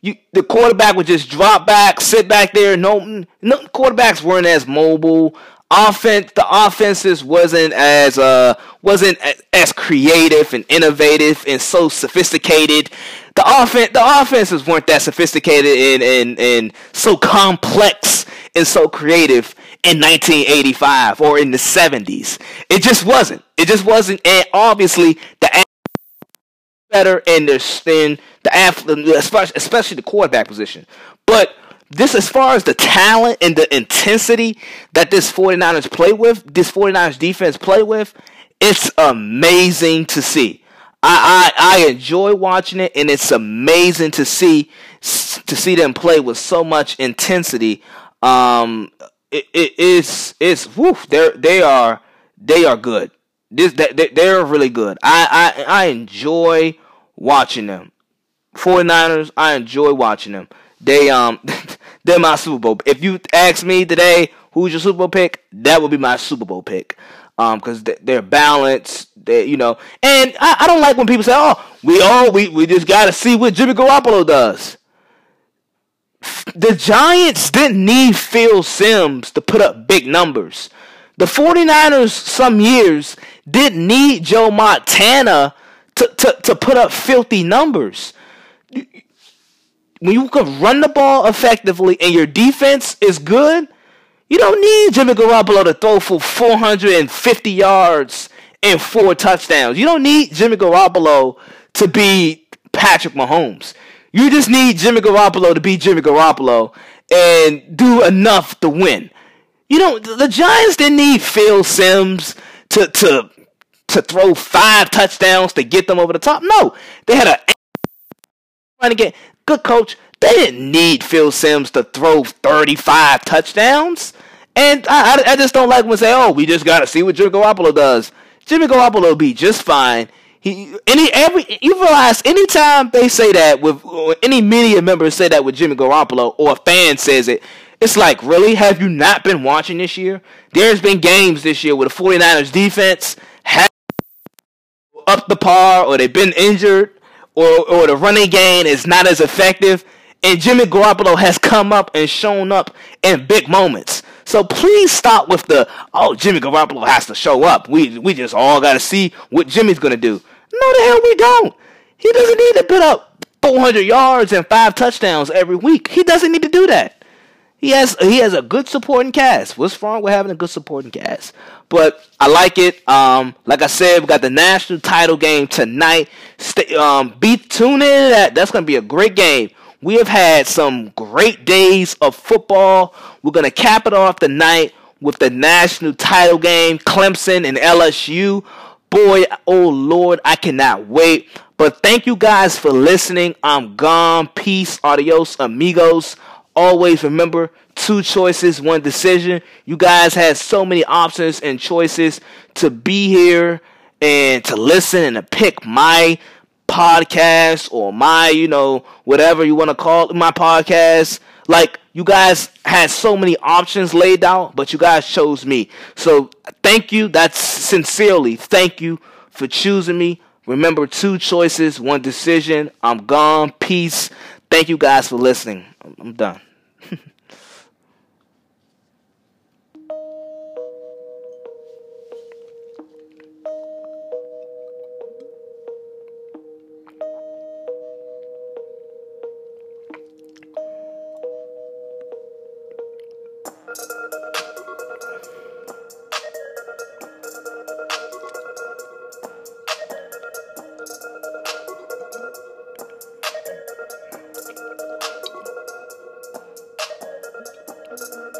you the quarterback would just drop back, sit back there. No, no quarterbacks weren't as mobile. Offense, the offenses wasn't as uh wasn't as creative and innovative and so sophisticated. The offense, the offenses weren't that sophisticated and and and so complex and so creative in 1985 or in the 70s. It just wasn't. It just wasn't. And obviously, the better and the in the especially the quarterback position. But this, as far as the talent and the intensity that this 49ers play with, this 49ers defense play with, it's amazing to see. I, I, I enjoy watching it, and it's amazing to see to see them play with so much intensity. Um, it, it it's it's woof. They they are they are good. This they, they're really good. I, I I enjoy watching them. 49ers, I enjoy watching them. They um they're my Super Bowl. If you ask me today who's your Super Bowl pick, that would be my Super Bowl pick. Um, because they're balanced. They, you know, and I, I don't like when people say, "Oh, we all we we just got to see what Jimmy Garoppolo does." The Giants didn't need Phil Simms to put up big numbers. The 49ers some years didn't need Joe Montana to, to, to put up filthy numbers. When you can run the ball effectively and your defense is good, you don't need Jimmy Garoppolo to throw for 450 yards and four touchdowns. You don't need Jimmy Garoppolo to be Patrick Mahomes. You just need Jimmy Garoppolo to be Jimmy Garoppolo and do enough to win. You know, the Giants didn't need Phil Simms to to to throw five touchdowns to get them over the top. No, they had a trying to get good coach. They didn't need Phil Simms to throw 35 touchdowns. And I, I, I just don't like when they say, "Oh, we just got to see what Jimmy Garoppolo does." Jimmy Garoppolo be just fine. Any every you realize anytime they say that with any media member say that with Jimmy Garoppolo or a fan says it, it's like really have you not been watching this year? There's been games this year where the 49ers defense has up the par or they've been injured or or the running game is not as effective and Jimmy Garoppolo has come up and shown up in big moments. So please stop with the oh Jimmy Garoppolo has to show up. We we just all got to see what Jimmy's gonna do. No, the hell we don't. He doesn't need to put up 400 yards and five touchdowns every week. He doesn't need to do that. He has he has a good supporting cast. What's wrong with having a good supporting cast? But I like it. Um, like I said, we got the national title game tonight. Stay, um, be tuned in. That that's gonna be a great game. We have had some great days of football. We're gonna cap it off tonight with the national title game, Clemson and LSU. Boy, oh Lord, I cannot wait. But thank you guys for listening. I'm gone. Peace. Adios, amigos always remember two choices, one decision. You guys had so many options and choices to be here and to listen and to pick my podcast or my, you know, whatever you want to call it, my podcast. Like you guys had so many options laid out, but you guys chose me. So thank you. That's sincerely thank you for choosing me. Remember two choices, one decision. I'm gone. Peace. Thank you guys for listening. I'm done. Uh, uh, uh.